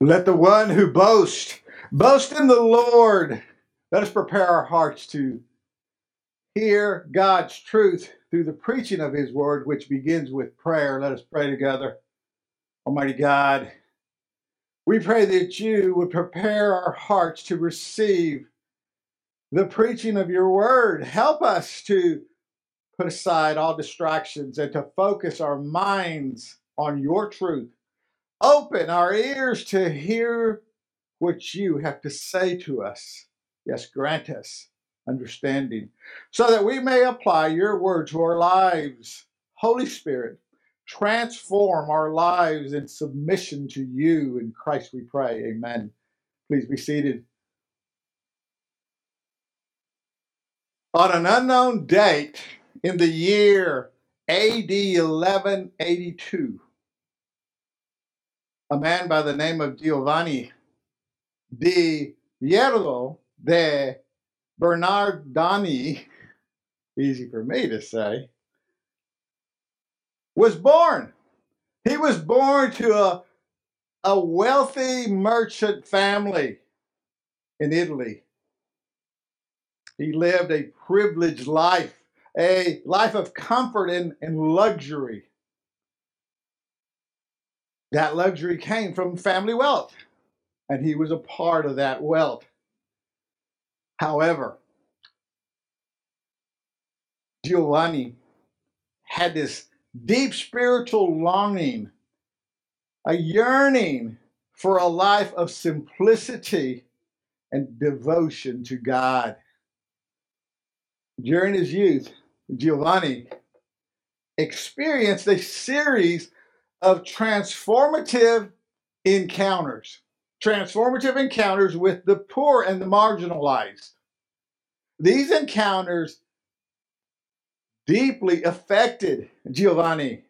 Let the one who boasts boast in the Lord. Let us prepare our hearts to hear God's truth through the preaching of his word, which begins with prayer. Let us pray together. Almighty God, we pray that you would prepare our hearts to receive the preaching of your word. Help us to put aside all distractions and to focus our minds on your truth. Open our ears to hear what you have to say to us. Yes, grant us understanding so that we may apply your word to our lives. Holy Spirit, transform our lives in submission to you. In Christ we pray. Amen. Please be seated. On an unknown date in the year AD 1182, a man by the name of Giovanni di Hierro de Bernardini, easy for me to say, was born. He was born to a, a wealthy merchant family in Italy. He lived a privileged life, a life of comfort and, and luxury. That luxury came from family wealth, and he was a part of that wealth. However, Giovanni had this deep spiritual longing, a yearning for a life of simplicity and devotion to God. During his youth, Giovanni experienced a series of transformative encounters, transformative encounters with the poor and the marginalized. These encounters deeply affected Giovanni.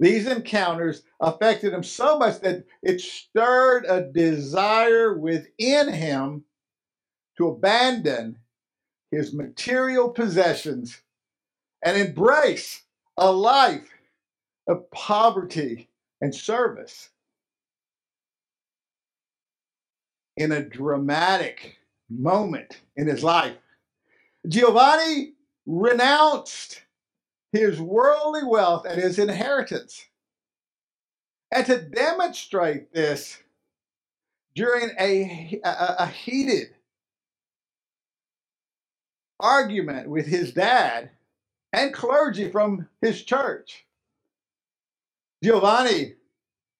These encounters affected him so much that it stirred a desire within him to abandon his material possessions and embrace a life of poverty and service. In a dramatic moment in his life, Giovanni renounced his worldly wealth and his inheritance. And to demonstrate this during a, a, a heated argument with his dad and clergy from his church, Giovanni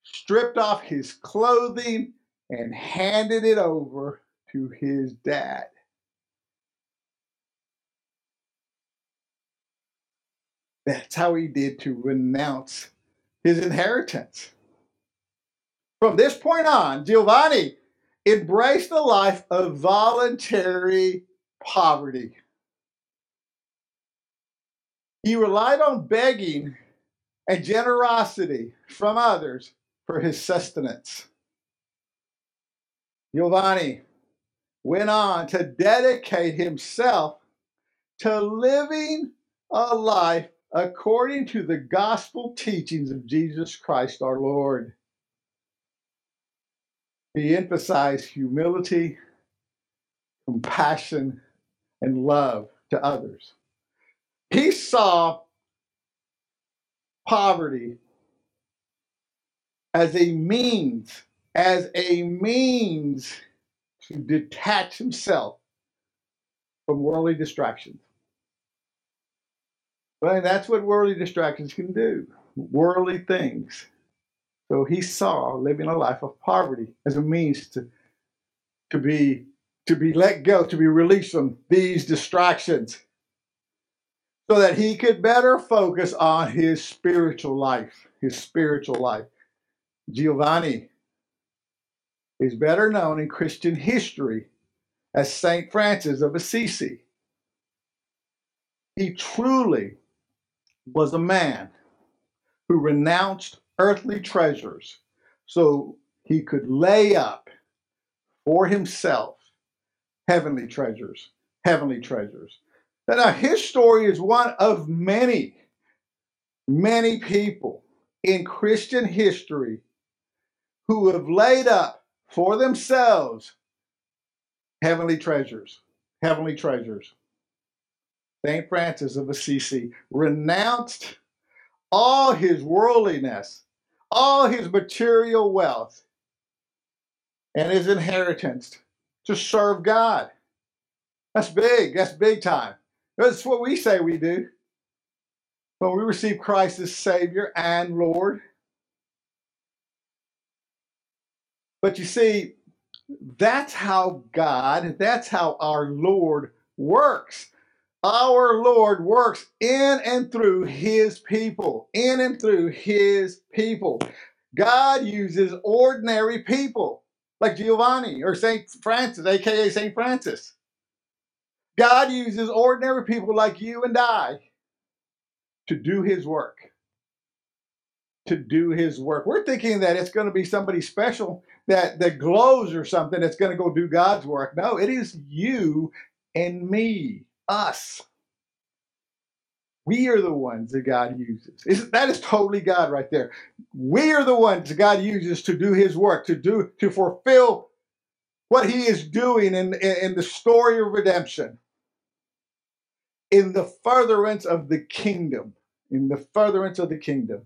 stripped off his clothing and handed it over to his dad. That's how he did to renounce his inheritance. From this point on, Giovanni embraced a life of voluntary poverty. He relied on begging and generosity from others for his sustenance. Giovanni went on to dedicate himself to living a life according to the gospel teachings of Jesus Christ our Lord. He emphasized humility, compassion, and love to others. He saw poverty as a means, as a means to detach himself from worldly distractions. Well, that's what worldly distractions can do, worldly things. So he saw living a life of poverty as a means to, to be to be let go, to be released from these distractions. So that he could better focus on his spiritual life. His spiritual life. Giovanni is better known in Christian history as Saint Francis of Assisi. He truly was a man who renounced earthly treasures so he could lay up for himself heavenly treasures. Heavenly treasures. Now, his story is one of many, many people in Christian history who have laid up for themselves heavenly treasures. Heavenly treasures. St. Francis of Assisi renounced all his worldliness, all his material wealth, and his inheritance to serve God. That's big. That's big time. That's what we say we do. When we receive Christ as Savior and Lord. But you see, that's how God, that's how our Lord works. Our Lord works in and through His people, in and through His people. God uses ordinary people like Giovanni or St. Francis, aka St. Francis. God uses ordinary people like you and I to do His work. To do His work. We're thinking that it's going to be somebody special that, that glows or something that's going to go do God's work. No, it is you and me us. We are the ones that God uses. that is totally God right there. We are the ones that God uses to do His work, to do to fulfill what He is doing in, in, in the story of redemption, in the furtherance of the kingdom, in the furtherance of the kingdom.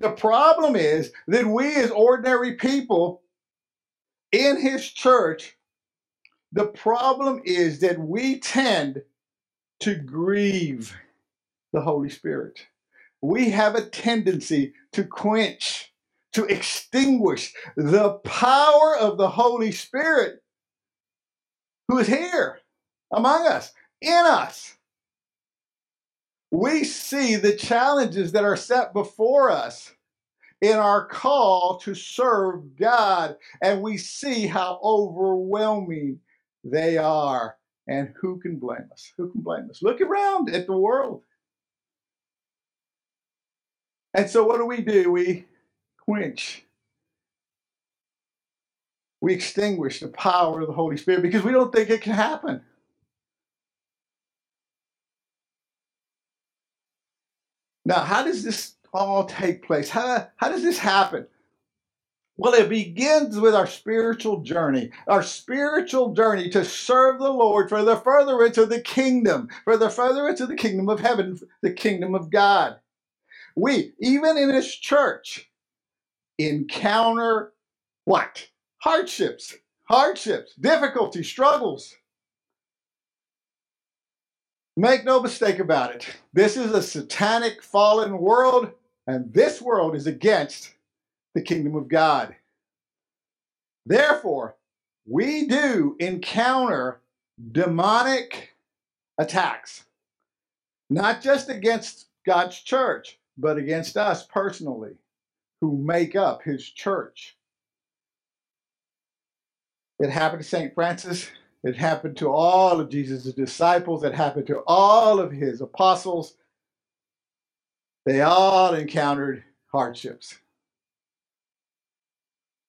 The problem is that we, as ordinary people in His church, the problem is that we tend to grieve the Holy Spirit. We have a tendency to quench, to extinguish the power of the Holy Spirit who is here among us, in us. We see the challenges that are set before us in our call to serve God, and we see how overwhelming they are. And who can blame us? Who can blame us? Look around at the world. And so, what do we do? We quench, we extinguish the power of the Holy Spirit because we don't think it can happen. Now, how does this all take place? How, how does this happen? Well, it begins with our spiritual journey, our spiritual journey to serve the Lord for the furtherance of the kingdom, for the furtherance of the kingdom of heaven, the kingdom of God. We, even in His church, encounter what? Hardships, hardships, difficulties, struggles. Make no mistake about it. This is a satanic fallen world, and this world is against the kingdom of God. Therefore, we do encounter demonic attacks, not just against God's church, but against us personally who make up his church. It happened to St. Francis. It happened to all of Jesus' disciples. It happened to all of his apostles. They all encountered hardships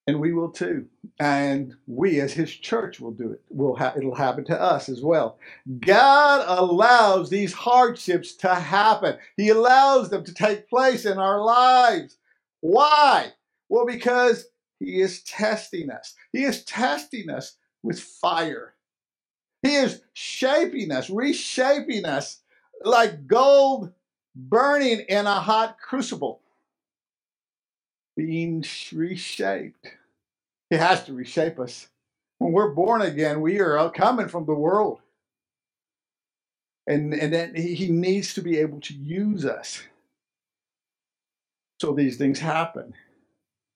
and we will too. And we, as His church, will do it. Will ha- it'll happen to us as well. God allows these hardships to happen. He allows them to take place in our lives. Why? Well, because He is testing us. He is testing us with fire. He is shaping us, reshaping us like gold burning in a hot crucible, being reshaped. He has to reshape us. When we're born again, we are coming from the world. And, and then he needs to be able to use us. So these things happen.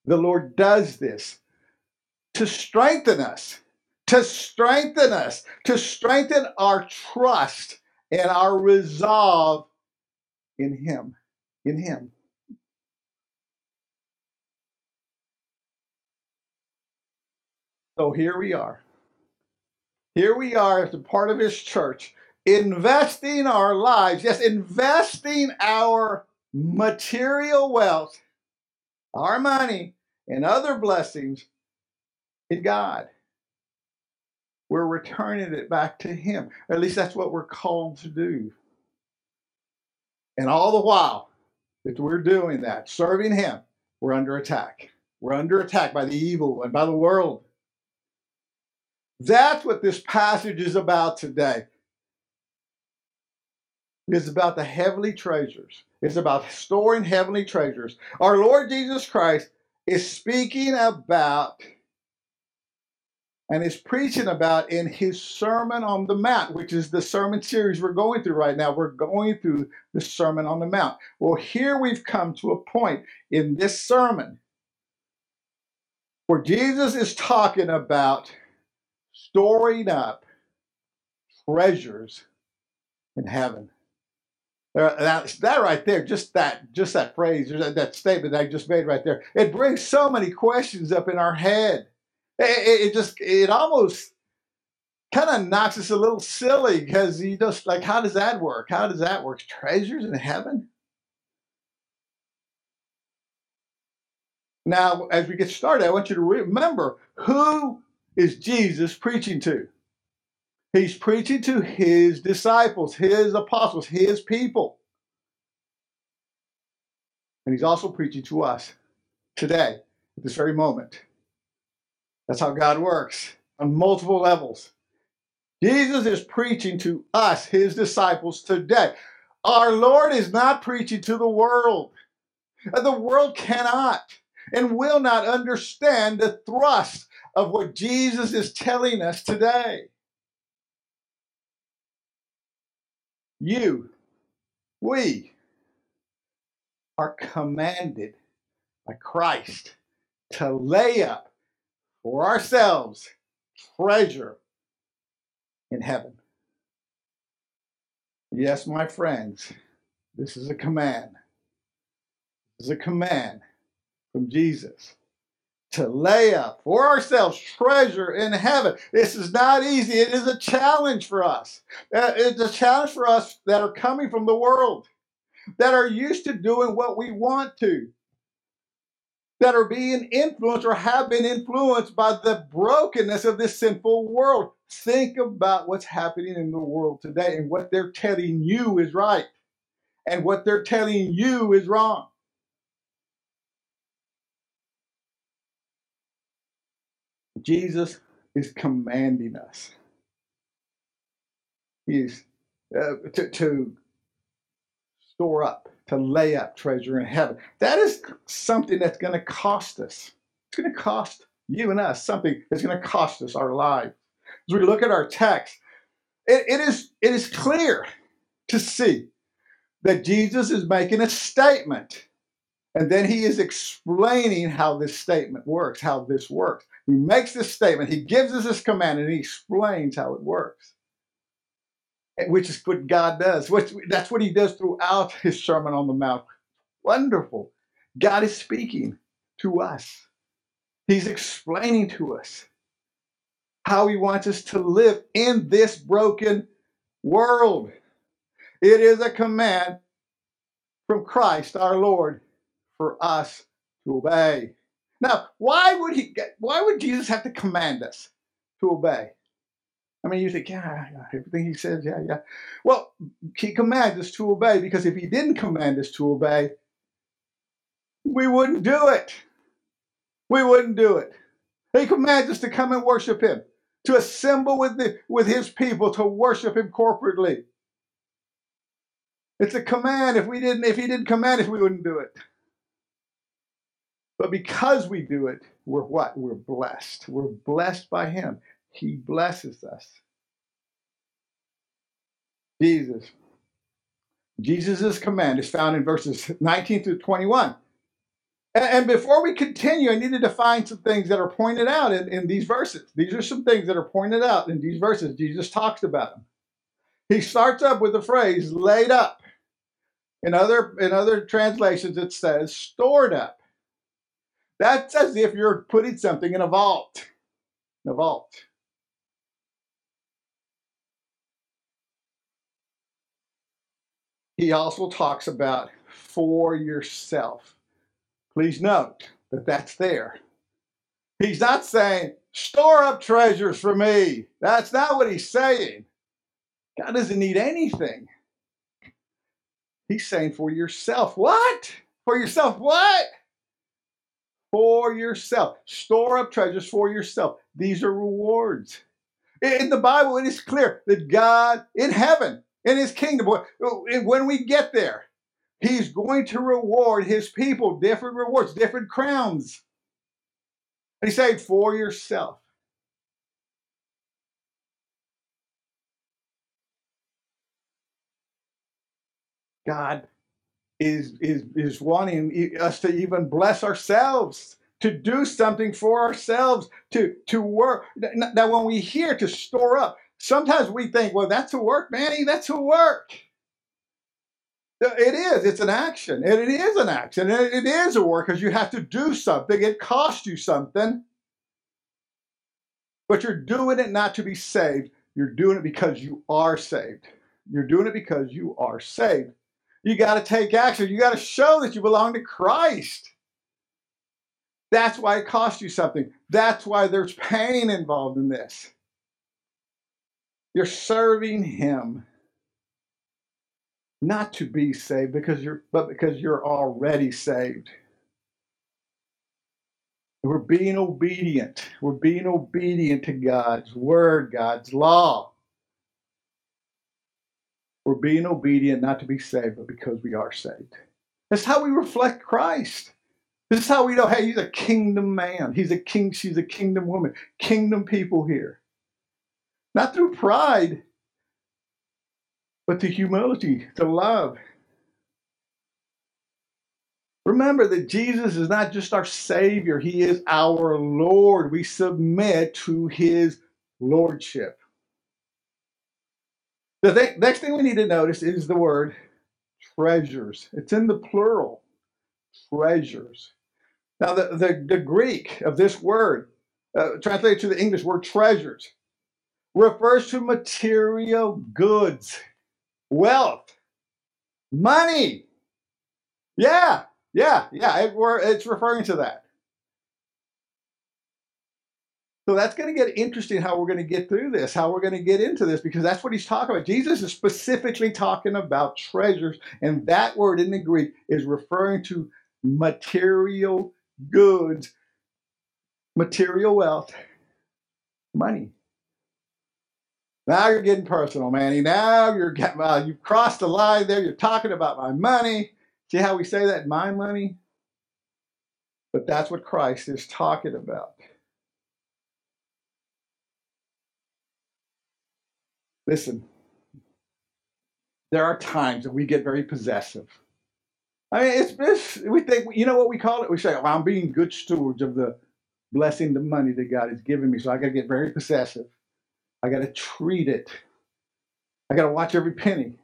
The Lord does this to strengthen us, to strengthen us, to strengthen our trust and our resolve in Him. In Him. So here we are. Here we are as a part of His church, investing our lives, yes, investing our material wealth, our money, and other blessings in God. We're returning it back to Him. At least that's what we're called to do. And all the while that we're doing that, serving Him, we're under attack. We're under attack by the evil and by the world. That's what this passage is about today. It's about the heavenly treasures. It's about storing heavenly treasures. Our Lord Jesus Christ is speaking about and is preaching about in his Sermon on the Mount, which is the sermon series we're going through right now. We're going through the Sermon on the Mount. Well, here we've come to a point in this sermon where Jesus is talking about storing up treasures in heaven. Uh, that, that right there, just that, just that phrase, that, that statement that I just made right there, it brings so many questions up in our head. It, it just, it almost kind of knocks us a little silly because you just like, how does that work? How does that work? Treasures in heaven? Now, as we get started, I want you to remember who is Jesus preaching to? He's preaching to his disciples, his apostles, his people. And he's also preaching to us today, at this very moment. That's how God works on multiple levels. Jesus is preaching to us, his disciples, today. Our Lord is not preaching to the world. The world cannot and will not understand the thrust of what Jesus is telling us today. You, we are commanded by Christ to lay up for ourselves treasure in heaven. Yes, my friends, this is a command. This is a command from Jesus to lay up for ourselves treasure in heaven. This is not easy. It is a challenge for us. Uh, it's a challenge for us that are coming from the world, that are used to doing what we want to, that are being influenced or have been influenced by the brokenness of this sinful world. Think about what's happening in the world today and what they're telling you is right and what they're telling you is wrong. Jesus is commanding us. He's uh, to, to store up, to lay up treasure in heaven. That is something that's going to cost us. It's going to cost you and us something that's going to cost us our lives. As we look at our text, it, it is it is clear to see that Jesus is making a statement. And then he is explaining how this statement works, how this works. He makes this statement, he gives us this command, and he explains how it works, which is what God does. That's what he does throughout his Sermon on the Mount. Wonderful. God is speaking to us, he's explaining to us how he wants us to live in this broken world. It is a command from Christ our Lord for us to obey. Now, why would he? Why would Jesus have to command us to obey? I mean, you think, yeah, everything he says, yeah, yeah. Well, he commands us to obey because if he didn't command us to obey, we wouldn't do it. We wouldn't do it. He commands us to come and worship him, to assemble with the, with his people to worship him corporately. It's a command. If we didn't, if he didn't command us, we wouldn't do it. But because we do it, we're what? We're blessed. We're blessed by Him. He blesses us. Jesus. Jesus' command is found in verses 19 through 21. And before we continue, I need to define some things that are pointed out in, in these verses. These are some things that are pointed out in these verses. Jesus talks about them. He starts up with the phrase laid up. In other in other translations, it says stored up. That's as if you're putting something in a vault. In a vault. He also talks about for yourself. Please note that that's there. He's not saying, store up treasures for me. That's not what he's saying. God doesn't need anything. He's saying for yourself. What? For yourself. What? For yourself. Store up treasures for yourself. These are rewards. In the Bible, it is clear that God in heaven, in his kingdom, when we get there, he's going to reward his people different rewards, different crowns. He's saying, for yourself. God is, is, is wanting us to even bless ourselves, to do something for ourselves, to, to work. Now, when we hear to store up, sometimes we think, well, that's a work, Manny, that's a work. It is. It's an action. And it is an action. And it is a work because you have to do something. It costs you something. But you're doing it not to be saved. You're doing it because you are saved. You're doing it because you are saved. You got to take action. You got to show that you belong to Christ. That's why it costs you something. That's why there's pain involved in this. You're serving Him not to be saved because you're but because you're already saved. We're being obedient. We're being obedient to God's word, God's law. We're being obedient not to be saved, but because we are saved. That's how we reflect Christ. This is how we know, hey, he's a kingdom man. He's a king, she's a kingdom woman. Kingdom people here. Not through pride, but the humility, the love. Remember that Jesus is not just our Savior, He is our Lord. We submit to His Lordship. The th- next thing we need to notice is the word treasures. It's in the plural, treasures. Now, the, the, the Greek of this word, uh, translated to the English word treasures, refers to material goods wealth, money. Yeah, yeah, yeah. It, it's referring to that. So that's going to get interesting how we're going to get through this, how we're going to get into this, because that's what he's talking about. Jesus is specifically talking about treasures, and that word in the Greek is referring to material goods, material wealth, money. Now you're getting personal, Manny. Now you're getting, uh, you've crossed the line there. You're talking about my money. See how we say that? My money? But that's what Christ is talking about. Listen, there are times that we get very possessive. I mean, it's, it's we think, you know what we call it? We say, well, I'm being good stewards of the blessing, the money that God has given me. So I got to get very possessive. I got to treat it. I got to watch every penny.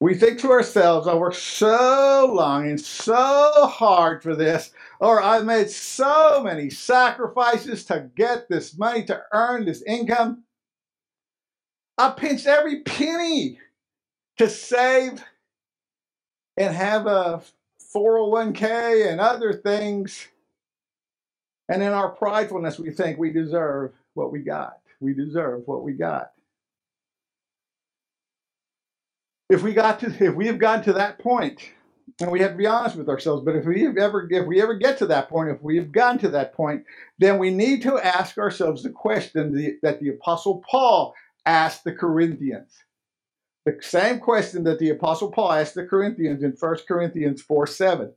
We think to ourselves, I worked so long and so hard for this, or I've made so many sacrifices to get this money, to earn this income. I pinched every penny to save and have a 401k and other things. And in our pridefulness, we think we deserve what we got. We deserve what we got. If we got to, if we have gotten to that point, and we have to be honest with ourselves, but if we have ever, if we ever get to that point, if we have gotten to that point, then we need to ask ourselves the question that the Apostle Paul asked the Corinthians. The same question that the Apostle Paul asked the Corinthians in 1 Corinthians 4 7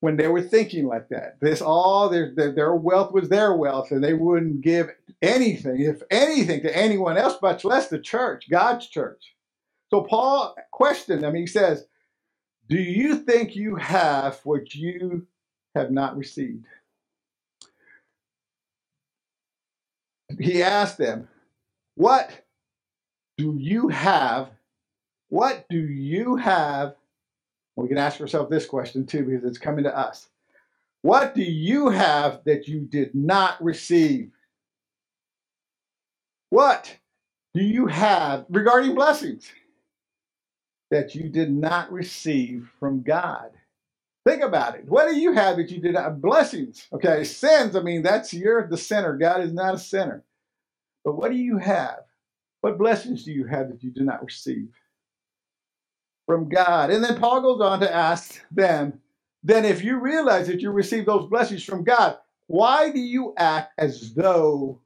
when they were thinking like that. This all their, their, their wealth was their wealth, and they wouldn't give anything, if anything, to anyone else, much less the church, God's church. So Paul questioned them. He says, "Do you think you have what you have not received?" He asked them, "What do you have What do you have? We can ask ourselves this question too, because it's coming to us. What do you have that you did not receive? What do you have regarding blessings that you did not receive from God? Think about it. What do you have that you did not? Blessings. Okay, sins. I mean, that's you're the sinner. God is not a sinner. But what do you have? What blessings do you have that you did not receive from God? And then Paul goes on to ask them, then if you realize that you received those blessings from God, why do you act as though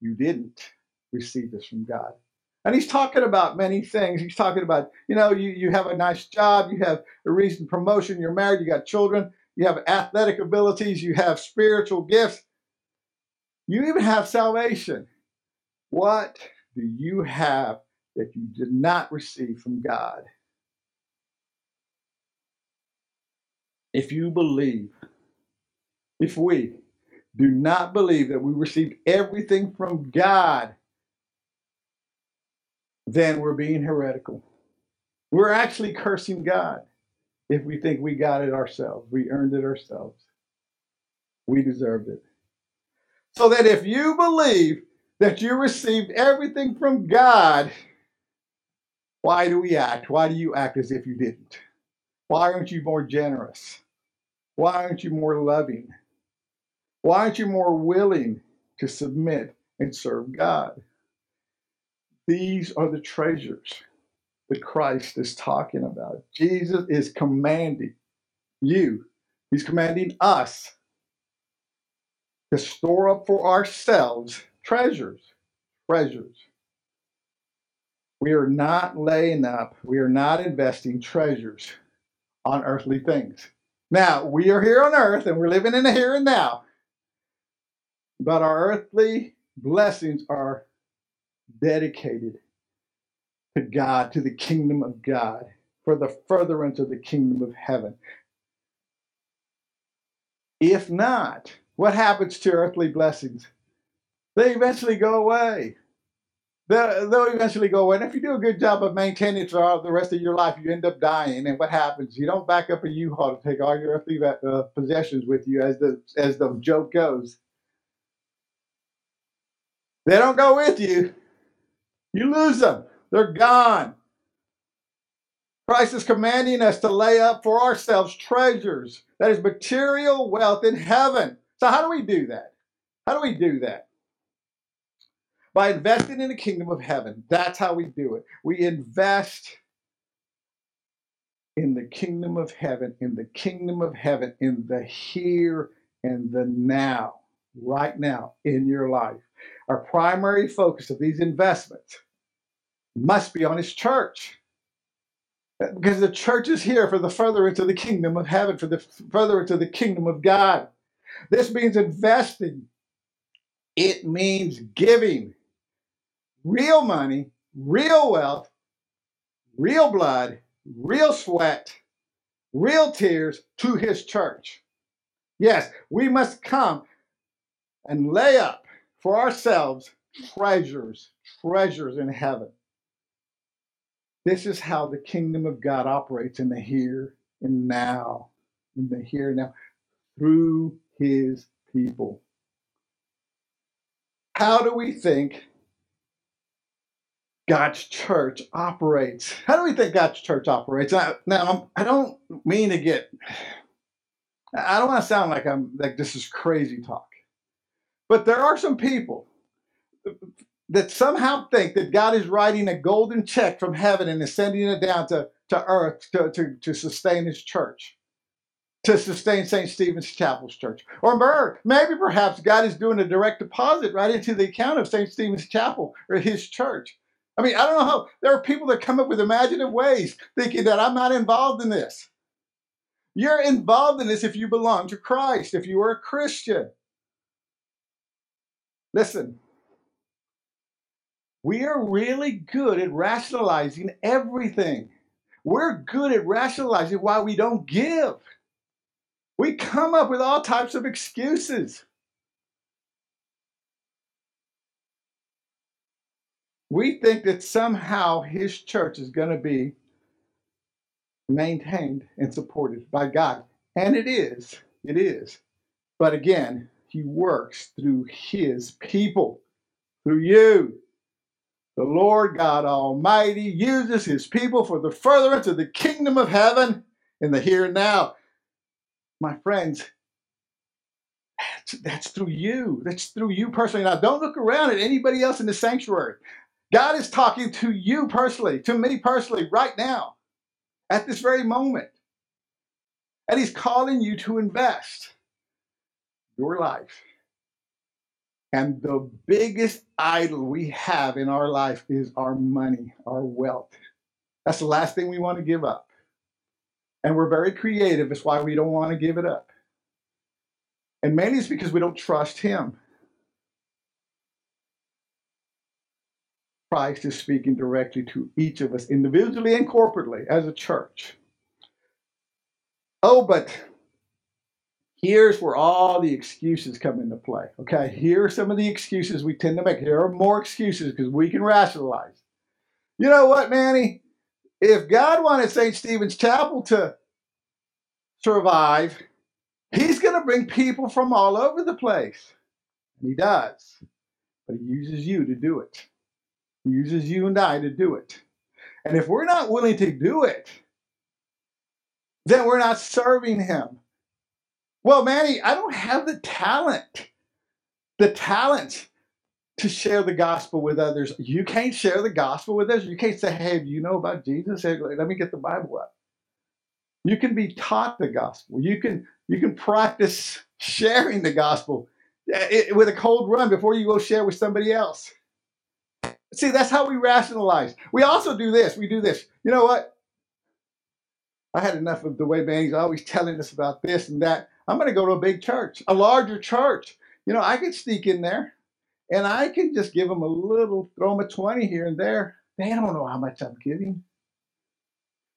you didn't receive this from God? And he's talking about many things. He's talking about, you know, you, you have a nice job, you have a recent promotion, you're married, you got children, you have athletic abilities, you have spiritual gifts, you even have salvation. What do you have that you did not receive from God? If you believe, if we do not believe that we received everything from God, then we're being heretical. We're actually cursing God if we think we got it ourselves. We earned it ourselves. We deserved it. So that if you believe that you received everything from God, why do we act? Why do you act as if you didn't? Why aren't you more generous? Why aren't you more loving? Why aren't you more willing to submit and serve God? These are the treasures that Christ is talking about. Jesus is commanding you, He's commanding us to store up for ourselves treasures. Treasures. We are not laying up, we are not investing treasures on earthly things. Now, we are here on earth and we're living in the here and now, but our earthly blessings are dedicated to God, to the kingdom of God, for the furtherance of the kingdom of heaven. If not, what happens to earthly blessings? They eventually go away. They'll, they'll eventually go away. And if you do a good job of maintaining it throughout the rest of your life, you end up dying. And what happens? You don't back up a U-Haul to take all your earthly uh, possessions with you, as the as the joke goes. They don't go with you. You lose them, they're gone. Christ is commanding us to lay up for ourselves treasures, that is material wealth in heaven. So, how do we do that? How do we do that? By investing in the kingdom of heaven. That's how we do it. We invest in the kingdom of heaven, in the kingdom of heaven, in the here and the now, right now in your life. Our primary focus of these investments must be on his church. Because the church is here for the furtherance of the kingdom of heaven, for the furtherance of the kingdom of God. This means investing, it means giving real money, real wealth, real blood, real sweat, real tears to his church. Yes, we must come and lay up for ourselves treasures, treasures in heaven. This is how the kingdom of God operates in the here and now, in the here and now, through his people. How do we think God's church operates? How do we think God's church operates? Now, now I don't mean to get, I don't want to sound like I'm like this is crazy talk, but there are some people that somehow think that God is writing a golden check from heaven and is sending it down to, to earth to, to, to sustain his church, to sustain St. Stephen's Chapel's church. Or maybe perhaps God is doing a direct deposit right into the account of St. Stephen's Chapel or his church. I mean, I don't know how there are people that come up with imaginative ways thinking that I'm not involved in this. You're involved in this if you belong to Christ, if you are a Christian. Listen, we are really good at rationalizing everything. We're good at rationalizing why we don't give. We come up with all types of excuses. We think that somehow his church is going to be maintained and supported by God. And it is. It is. But again, He works through His people, through you. The Lord God Almighty uses His people for the furtherance of the kingdom of heaven in the here and now. My friends, that's, that's through you. That's through you personally. Now, don't look around at anybody else in the sanctuary. God is talking to you personally, to me personally, right now, at this very moment. And He's calling you to invest your life. And the biggest idol we have in our life is our money, our wealth. That's the last thing we want to give up. And we're very creative. It's why we don't want to give it up. And mainly it's because we don't trust Him. Christ is speaking directly to each of us individually and corporately as a church. Oh, but here's where all the excuses come into play. Okay, here are some of the excuses we tend to make. There are more excuses because we can rationalize. You know what, Manny? If God wanted St. Stephen's Chapel to survive, He's going to bring people from all over the place. And He does. But He uses you to do it. He uses you and I to do it. And if we're not willing to do it, then we're not serving Him. Well, Manny, I don't have the talent, the talent to share the gospel with others. You can't share the gospel with others. You can't say, hey, do you know about Jesus? Hey, let me get the Bible up. You can be taught the gospel. You can you can practice sharing the gospel eh, with a cold run before you go share with somebody else. See, that's how we rationalize. We also do this. We do this. You know what? I had enough of the way Manny's always telling us about this and that. I'm going to go to a big church, a larger church. You know, I could sneak in there and I can just give them a little, throw them a 20 here and there. They don't know how much I'm giving.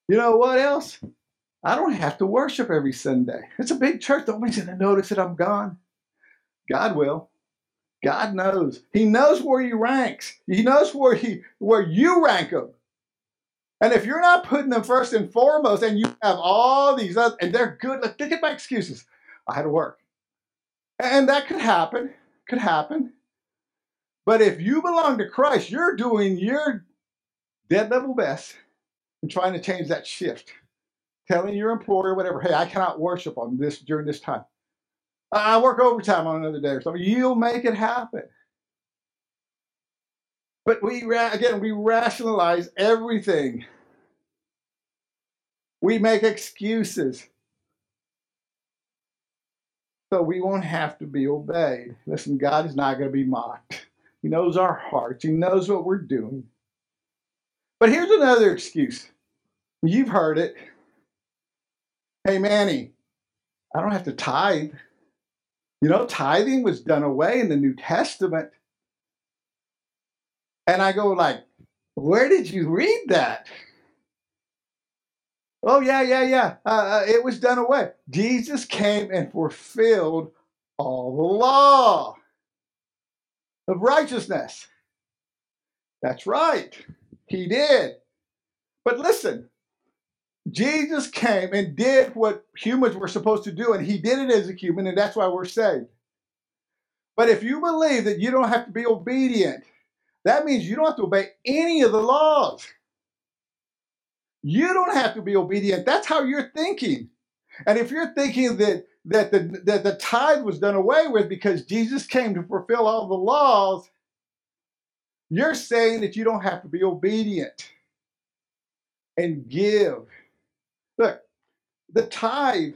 You know what else? I don't have to worship every Sunday. It's a big church. Nobody's going to notice that I'm gone. God will. God knows. He knows where he ranks. He knows where he where you rank him. And if you're not putting them first and foremost, and you have all these other, and they're good, look, look at my excuses. I had to work. And that could happen. Could happen. But if you belong to Christ, you're doing your dead level best and trying to change that shift. Telling your employer, whatever, hey, I cannot worship on this during this time. I work overtime on another day or something. You'll make it happen. But we, again, we rationalize everything. We make excuses. So we won't have to be obeyed. Listen, God is not going to be mocked. He knows our hearts, He knows what we're doing. But here's another excuse. You've heard it. Hey, Manny, I don't have to tithe. You know, tithing was done away in the New Testament. And I go like, where did you read that? Oh, yeah, yeah, yeah. Uh, uh, it was done away. Jesus came and fulfilled all the law of righteousness. That's right. He did. But listen, Jesus came and did what humans were supposed to do, and he did it as a human, and that's why we're saved. But if you believe that you don't have to be obedient, that means you don't have to obey any of the laws. You don't have to be obedient. That's how you're thinking. And if you're thinking that that the that the tithe was done away with because Jesus came to fulfill all the laws, you're saying that you don't have to be obedient and give Look, the tithe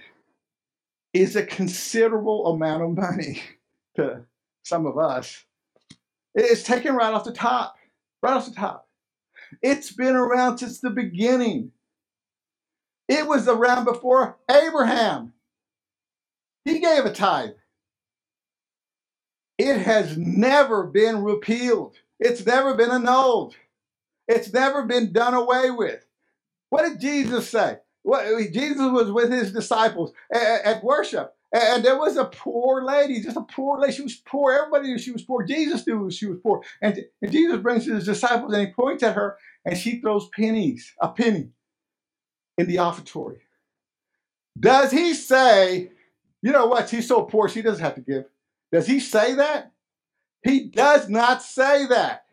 is a considerable amount of money to some of us. It's taken right off the top, right off the top. It's been around since the beginning. It was around before Abraham. He gave a tithe. It has never been repealed. It's never been annulled. It's never been done away with. What did Jesus say? Well, Jesus was with his disciples at, at worship. And there was a poor lady, just a poor lady. She was poor. Everybody knew she was poor. Jesus knew she was poor. And, and Jesus brings his disciples and he points at her and she throws pennies, a penny. in the offertory. Does he say, you know what, she's so poor she doesn't have to give? Does he say that? He does not say that.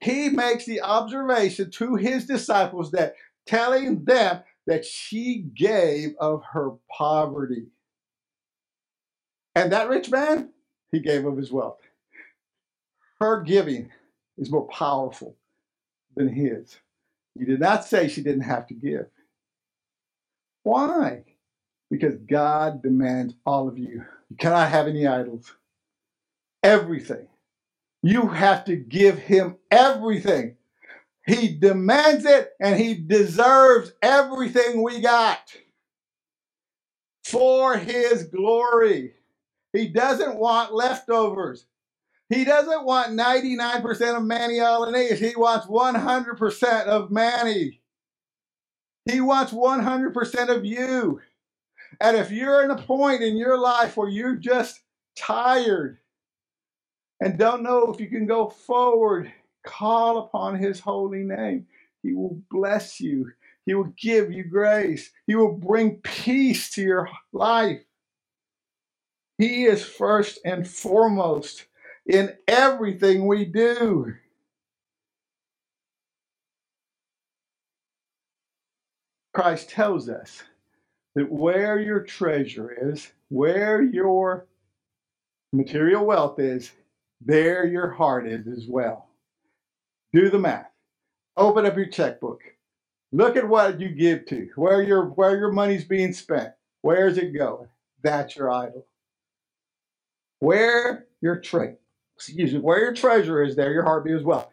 He makes the observation to his disciples that telling them that she gave of her poverty. And that rich man, he gave of his wealth. Her giving is more powerful than his. He did not say she didn't have to give. Why? Because God demands all of you. You cannot have any idols. Everything. You have to give him everything. He demands it and he deserves everything we got for his glory. He doesn't want leftovers. He doesn't want 99% of Manny Alaniz. He wants 100% of Manny. He wants 100% of you. And if you're in a point in your life where you're just tired and don't know if you can go forward, call upon his holy name. He will bless you. He will give you grace. He will bring peace to your life. He is first and foremost in everything we do. Christ tells us that where your treasure is, where your material wealth is, there your heart is as well. Do the math. Open up your checkbook. Look at what you give to, where your where your money's being spent. Where is it going? That's your idol. Where your tre- excuse me, where your treasure is, there your heart be as well.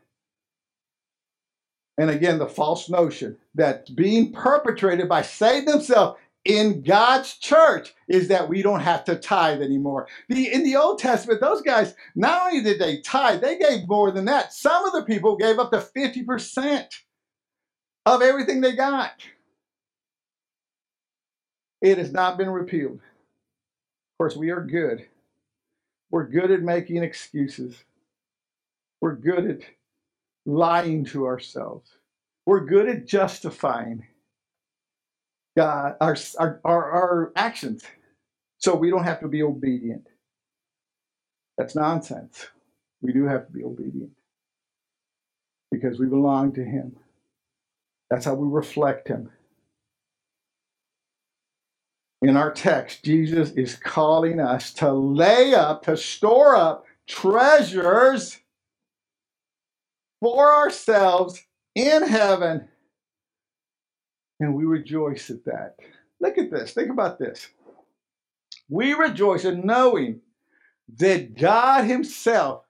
And again, the false notion that's being perpetrated by Satan himself in God's church is that we don't have to tithe anymore. The, in the Old Testament, those guys, not only did they tithe, they gave more than that. Some of the people gave up to 50% of everything they got. It has not been repealed. Of course, we are good. We're good at making excuses. We're good at lying to ourselves. We're good at justifying God, our, our, our, our actions so we don't have to be obedient. That's nonsense. We do have to be obedient because we belong to Him. That's how we reflect Him. In our text, Jesus is calling us to lay up, to store up treasures for ourselves in heaven and we rejoice at that. Look at this. Think about this. We rejoice in knowing that God Himself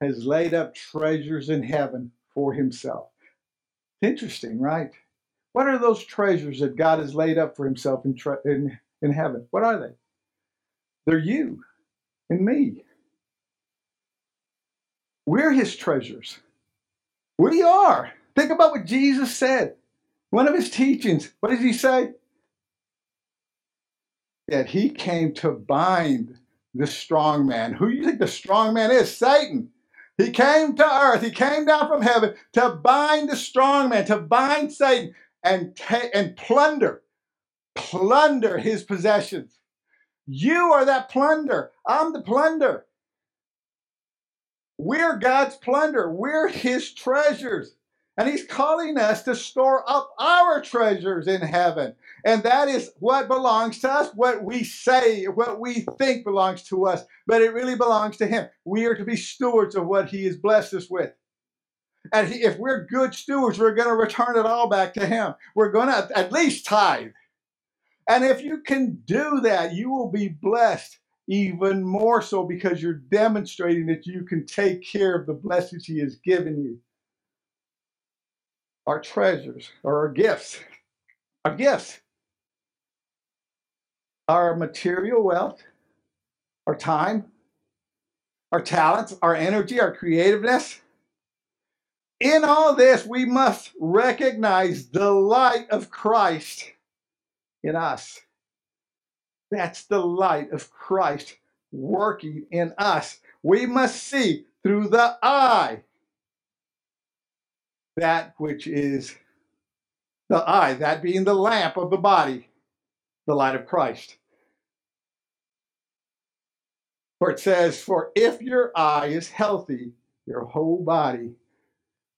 has laid up treasures in heaven for Himself. Interesting, right? What are those treasures that God has laid up for Himself in, tre- in, in heaven? What are they? They're you and me. We're His treasures. We are. Think about what Jesus said. One of his teachings, what does he say? That he came to bind the strong man. Who do you think the strong man is? Satan. He came to earth, he came down from heaven to bind the strong man, to bind Satan and, ta- and plunder, plunder his possessions. You are that plunder. I'm the plunder. We're God's plunder. We're his treasures. And he's calling us to store up our treasures in heaven. And that is what belongs to us, what we say, what we think belongs to us, but it really belongs to him. We are to be stewards of what he has blessed us with. And if we're good stewards, we're going to return it all back to him. We're going to at least tithe. And if you can do that, you will be blessed even more so because you're demonstrating that you can take care of the blessings he has given you our treasures or our gifts. Our gifts. Our material wealth, our time, our talents, our energy, our creativeness. In all this, we must recognize the light of Christ in us. That's the light of Christ working in us. We must see through the eye that which is The eye, that being the lamp of the body, the light of Christ. For it says, For if your eye is healthy, your whole body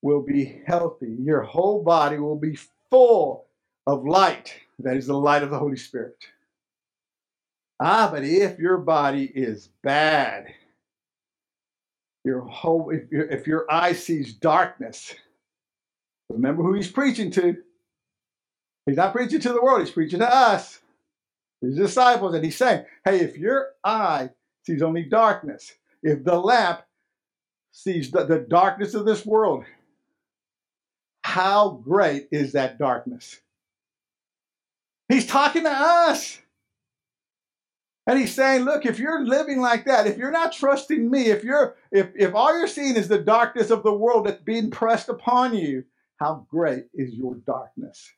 will be healthy. Your whole body will be full of light. That is the light of the Holy Spirit. Ah, but if your body is bad, your whole if your, if your eye sees darkness, remember who he's preaching to. He's not preaching to the world, he's preaching to us, his disciples, and he's saying, Hey, if your eye sees only darkness, if the lamp sees the, the darkness of this world, how great is that darkness? He's talking to us. And he's saying, look, if you're living like that, if you're not trusting me, if you're if if all you're seeing is the darkness of the world that's being pressed upon you, how great is your darkness?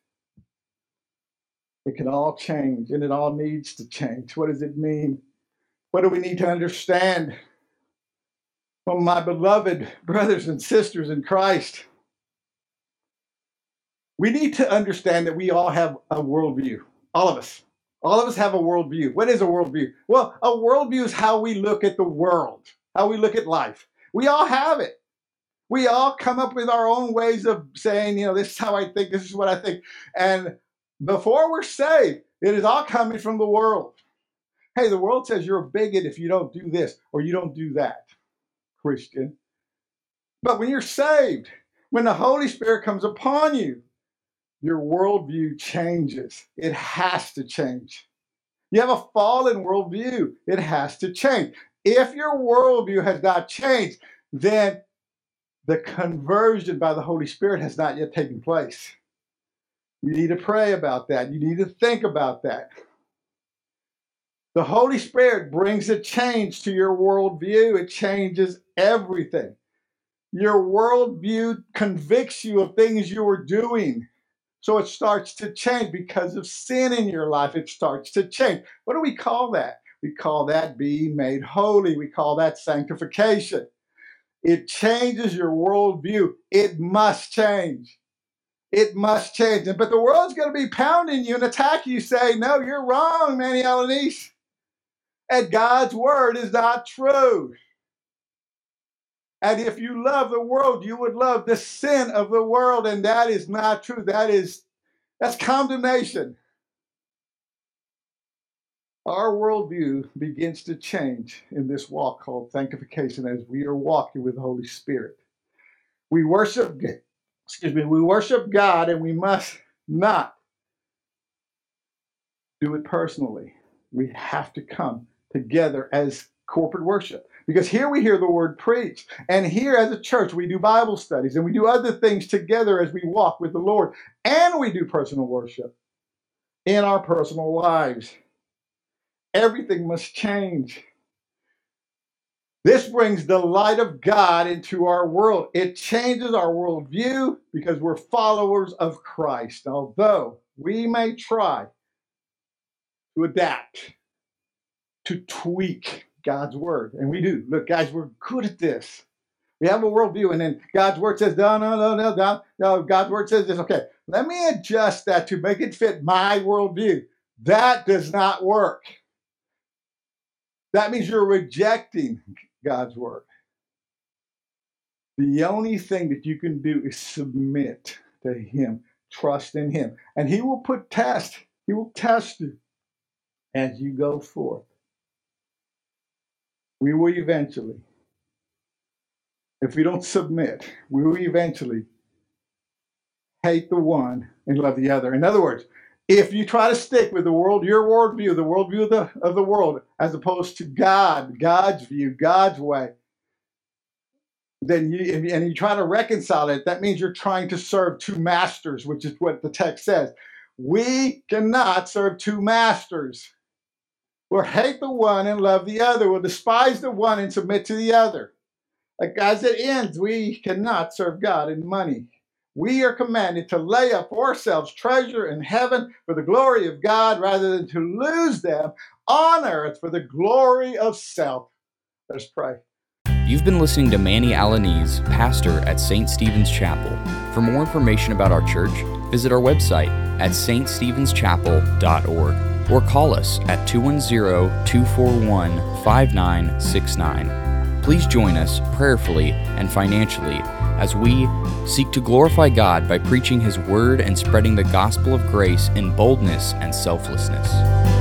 It can all change and it all needs to change. What does it mean? What do we need to understand? Well, my beloved brothers and sisters in Christ, we need to understand that we all have a worldview. All of us. All of us have a worldview. What is a worldview? Well, a worldview is how we look at the world, how we look at life. We all have it. We all come up with our own ways of saying, you know, this is how I think, this is what I think. And before we're saved, it is all coming from the world. Hey, the world says you're a bigot if you don't do this or you don't do that, Christian. But when you're saved, when the Holy Spirit comes upon you, your worldview changes. It has to change. You have a fallen worldview, it has to change. If your worldview has not changed, then the conversion by the Holy Spirit has not yet taken place. You need to pray about that. You need to think about that. The Holy Spirit brings a change to your worldview, it changes everything. Your worldview convicts you of things you are doing. So it starts to change because of sin in your life. It starts to change. What do we call that? We call that being made holy. We call that sanctification. It changes your worldview. It must change. It must change. But the world's going to be pounding you and attacking you, say, No, you're wrong, Manny Alaniz. And God's word is not true. And if you love the world, you would love the sin of the world, and that is not true. That is that's condemnation. Our worldview begins to change in this walk called sanctification as we are walking with the Holy Spirit. We worship, excuse me, we worship God, and we must not do it personally. We have to come together as corporate worship. Because here we hear the word preached. And here as a church, we do Bible studies and we do other things together as we walk with the Lord. And we do personal worship in our personal lives. Everything must change. This brings the light of God into our world. It changes our worldview because we're followers of Christ. Although we may try to adapt, to tweak God's word. And we do. Look, guys, we're good at this. We have a worldview, and then God's word says, no, no, no, no, no, no. God's word says this. Okay, let me adjust that to make it fit my worldview. That does not work. That means you're rejecting God's word. The only thing that you can do is submit to Him, trust in Him, and He will put test. He will test you as you go forth we will eventually, if we don't submit, we will eventually hate the one and love the other. In other words, if you try to stick with the world, your worldview, the worldview of the, of the world, as opposed to God, God's view, God's way, then you and you try to reconcile it, that means you're trying to serve two masters, which is what the text says. We cannot serve two masters will hate the one and love the other, will despise the one and submit to the other. Like as it ends, we cannot serve God in money. We are commanded to lay up for ourselves treasure in heaven for the glory of God rather than to lose them on earth for the glory of self. Let's pray. You've been listening to Manny Alaniz, pastor at St. Stephen's Chapel. For more information about our church, visit our website at ststephenschapel.org or call us at 210 241 5969. Please join us prayerfully and financially as we seek to glorify God by preaching His Word and spreading the gospel of grace in boldness and selflessness.